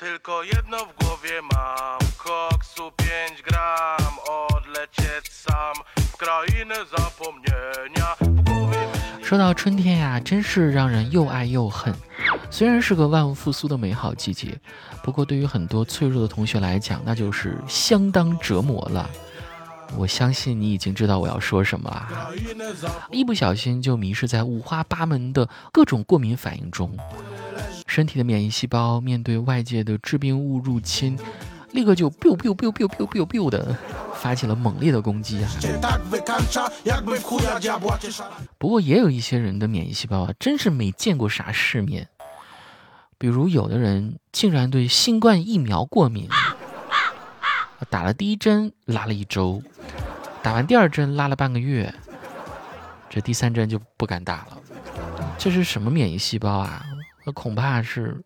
Tylko jedno w głowie mam Koksu 5 gram Odlecieć sam W krainę zapomnienia W głowie 说到春天呀，真是让人又爱又恨。虽然是个万物复苏的美好季节，不过对于很多脆弱的同学来讲，那就是相当折磨了。我相信你已经知道我要说什么啊！一不小心就迷失在五花八门的各种过敏反应中，身体的免疫细胞面对外界的致病物入侵，立刻就 biu biu biu biu biu biu biu 的发起了猛烈的攻击啊！不过也有一些人的免疫细胞啊，真是没见过啥世面。比如有的人竟然对新冠疫苗过敏，打了第一针拉了一周，打完第二针拉了半个月，这第三针就不敢打了。这是什么免疫细胞啊？那恐怕是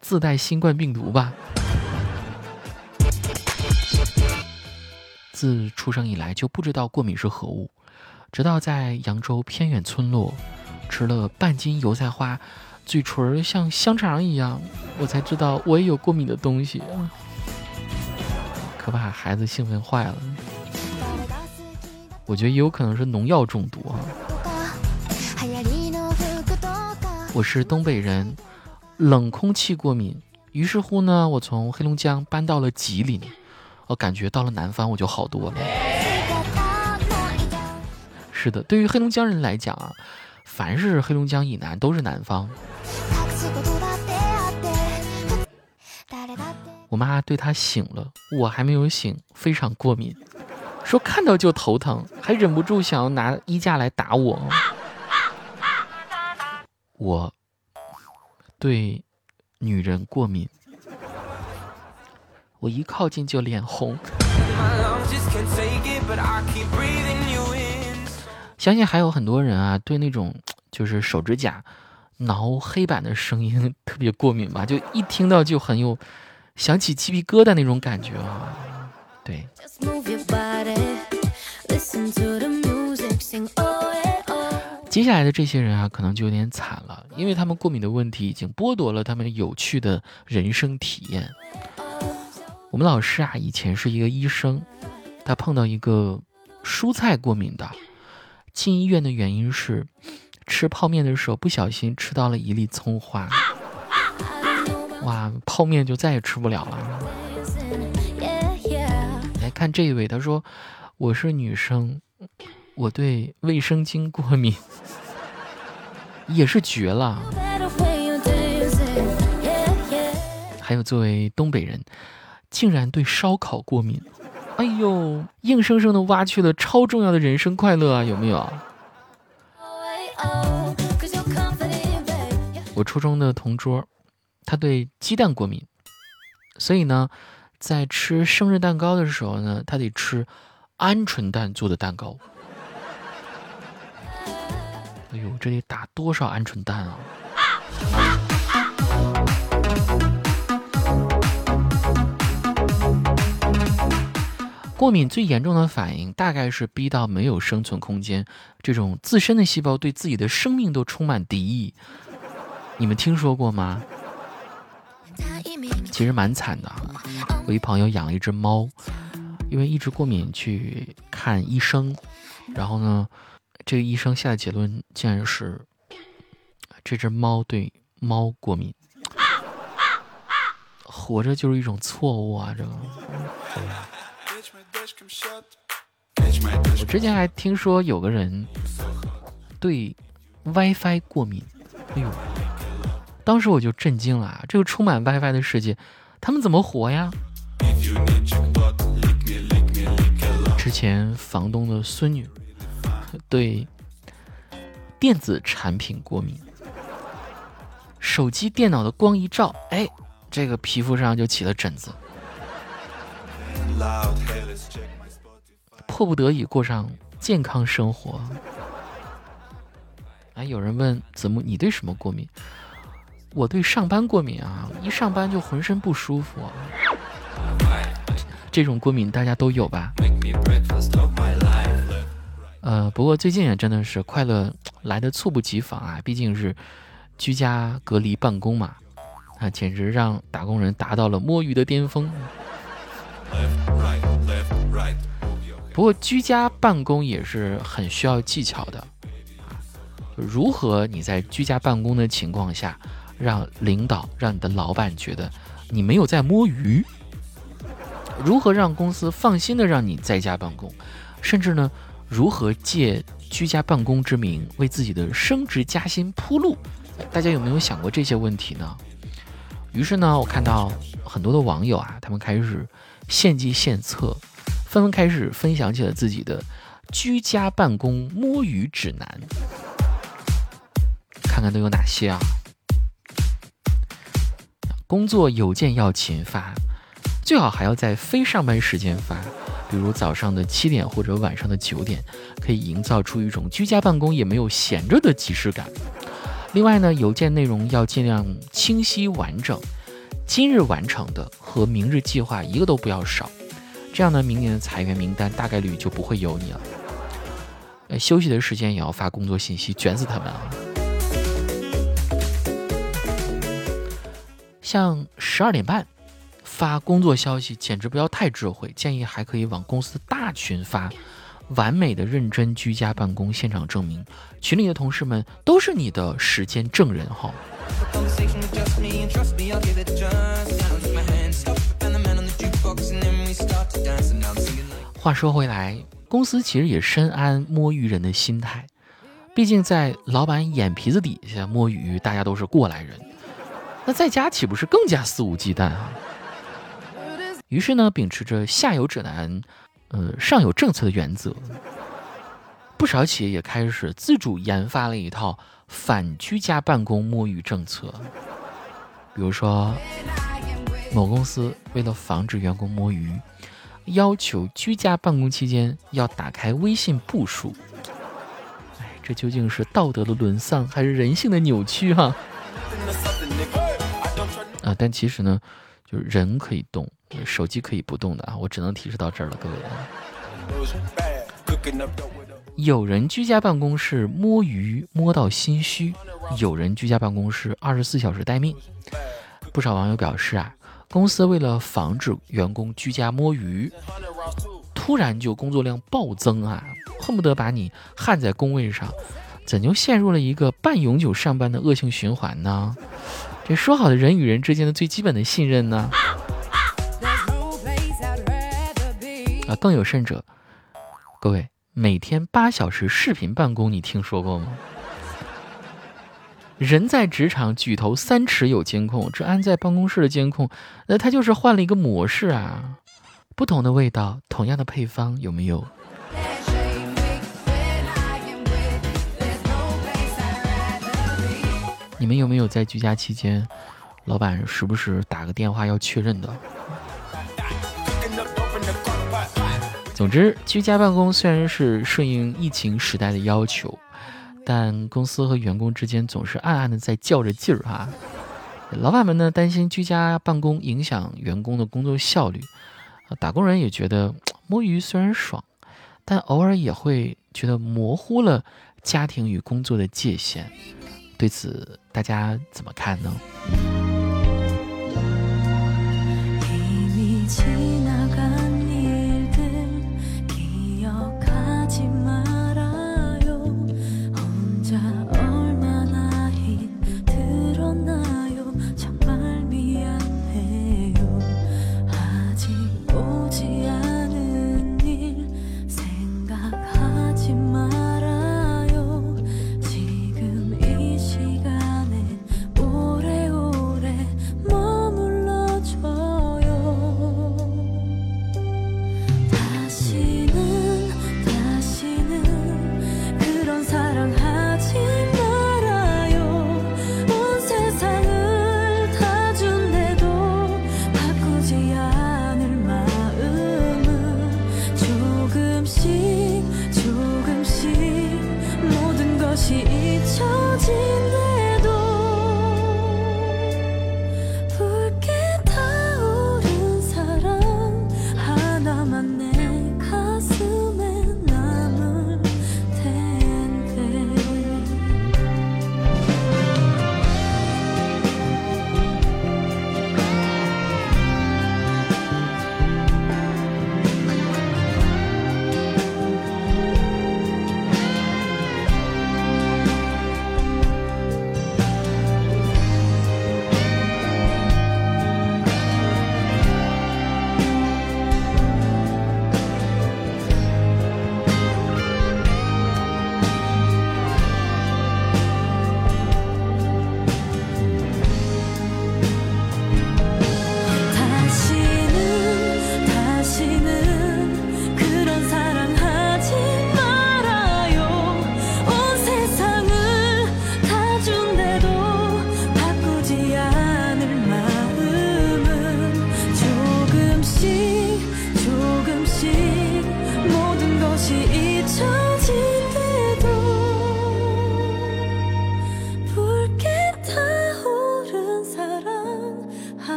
自带新冠病毒吧。自出生以来就不知道过敏是何物，直到在扬州偏远村落吃了半斤油菜花，嘴唇像香肠一样，我才知道我也有过敏的东西，可把孩子兴奋坏了。我觉得也有可能是农药中毒啊。我是东北人，冷空气过敏，于是乎呢，我从黑龙江搬到了吉林，我感觉到了南方我就好多了。是的，对于黑龙江人来讲啊，凡是黑龙江以南都是南方。我妈对她醒了，我还没有醒，非常过敏，说看到就头疼，还忍不住想要拿衣架来打我。我对女人过敏，我一靠近就脸红。相信还有很多人啊，对那种就是手指甲挠黑板的声音特别过敏吧，就一听到就很有想起鸡皮疙瘩那种感觉啊。对。接下来的这些人啊，可能就有点惨了，因为他们过敏的问题已经剥夺了他们有趣的人生体验。我们老师啊，以前是一个医生，他碰到一个蔬菜过敏的，进医院的原因是吃泡面的时候不小心吃到了一粒葱花，哇，泡面就再也吃不了了。来看这一位，他说：“我是女生，我对卫生巾过敏，也是绝了。还有作为东北人，竟然对烧烤过敏，哎呦，硬生生的挖去了超重要的人生快乐啊，有没有？我初中的同桌，他对鸡蛋过敏，所以呢，在吃生日蛋糕的时候呢，他得吃鹌鹑蛋做的蛋糕。哎呦，这得打多少鹌鹑蛋啊！过敏最严重的反应大概是逼到没有生存空间，这种自身的细胞对自己的生命都充满敌意。你们听说过吗？其实蛮惨的。我一朋友养了一只猫，因为一直过敏去看医生，然后呢，这个医生下的结论竟然是：这只猫对猫过敏。活着就是一种错误啊！这个，我之前还听说有个人对 WiFi 过敏。哎呦，当时我就震惊了。这个充满 WiFi 的世界，他们怎么活呀？之前房东的孙女。对电子产品过敏，手机、电脑的光一照，哎，这个皮肤上就起了疹子，迫不得已过上健康生活。哎，有人问子木，你对什么过敏？我对上班过敏啊，一上班就浑身不舒服啊。这种过敏大家都有吧？呃，不过最近也真的是快乐来的猝不及防啊，毕竟是居家隔离办公嘛。啊，简直让打工人达到了摸鱼的巅峰。不过居家办公也是很需要技巧的，啊，如何你在居家办公的情况下，让领导、让你的老板觉得你没有在摸鱼？如何让公司放心的让你在家办公？甚至呢，如何借居家办公之名为自己的升职加薪铺路？大家有没有想过这些问题呢？于是呢，我看到很多的网友啊，他们开始献计献策，纷纷开始分享起了自己的居家办公摸鱼指南，看看都有哪些啊？工作邮件要勤发，最好还要在非上班时间发，比如早上的七点或者晚上的九点，可以营造出一种居家办公也没有闲着的即视感。另外呢，邮件内容要尽量清晰完整，今日完成的和明日计划一个都不要少。这样呢，明年的裁员名单大概率就不会有你了。休息的时间也要发工作信息，卷死他们啊！像十二点半发工作消息简直不要太智慧建议还可以往公司大群发完美的认真居家办公现场证明。群里的同事们都是你的时间证人哈。话说回来公司其实也深谙摸鱼人的心态。毕竟在老板眼皮子底下摸鱼大家都是过来人。那在家岂不是更加肆无忌惮啊？于是呢，秉持着下有指南，呃，上有政策的原则，不少企业也开始自主研发了一套反居家办公摸鱼政策。比如说，某公司为了防止员工摸鱼，要求居家办公期间要打开微信步数。哎，这究竟是道德的沦丧，还是人性的扭曲哈、啊？但其实呢，就是人可以动，手机可以不动的啊。我只能提示到这儿了，各位。有人居家办公室摸鱼摸到心虚，有人居家办公室二十四小时待命。不少网友表示啊，公司为了防止员工居家摸鱼，突然就工作量暴增啊，恨不得把你焊在工位上，怎就陷入了一个半永久上班的恶性循环呢？这说好的人与人之间的最基本的信任呢？啊，更有甚者，各位每天八小时视频办公，你听说过吗？人在职场，举头三尺有监控，这安在办公室的监控，那它就是换了一个模式啊。不同的味道，同样的配方，有没有？你们有没有在居家期间，老板时不时打个电话要确认的？总之，居家办公虽然是顺应疫情时代的要求，但公司和员工之间总是暗暗的在较着劲儿哈。老板们呢担心居家办公影响员工的工作效率，啊，打工人也觉得摸鱼虽然爽，但偶尔也会觉得模糊了家庭与工作的界限。对此，大家怎么看呢？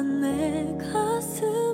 내 가슴.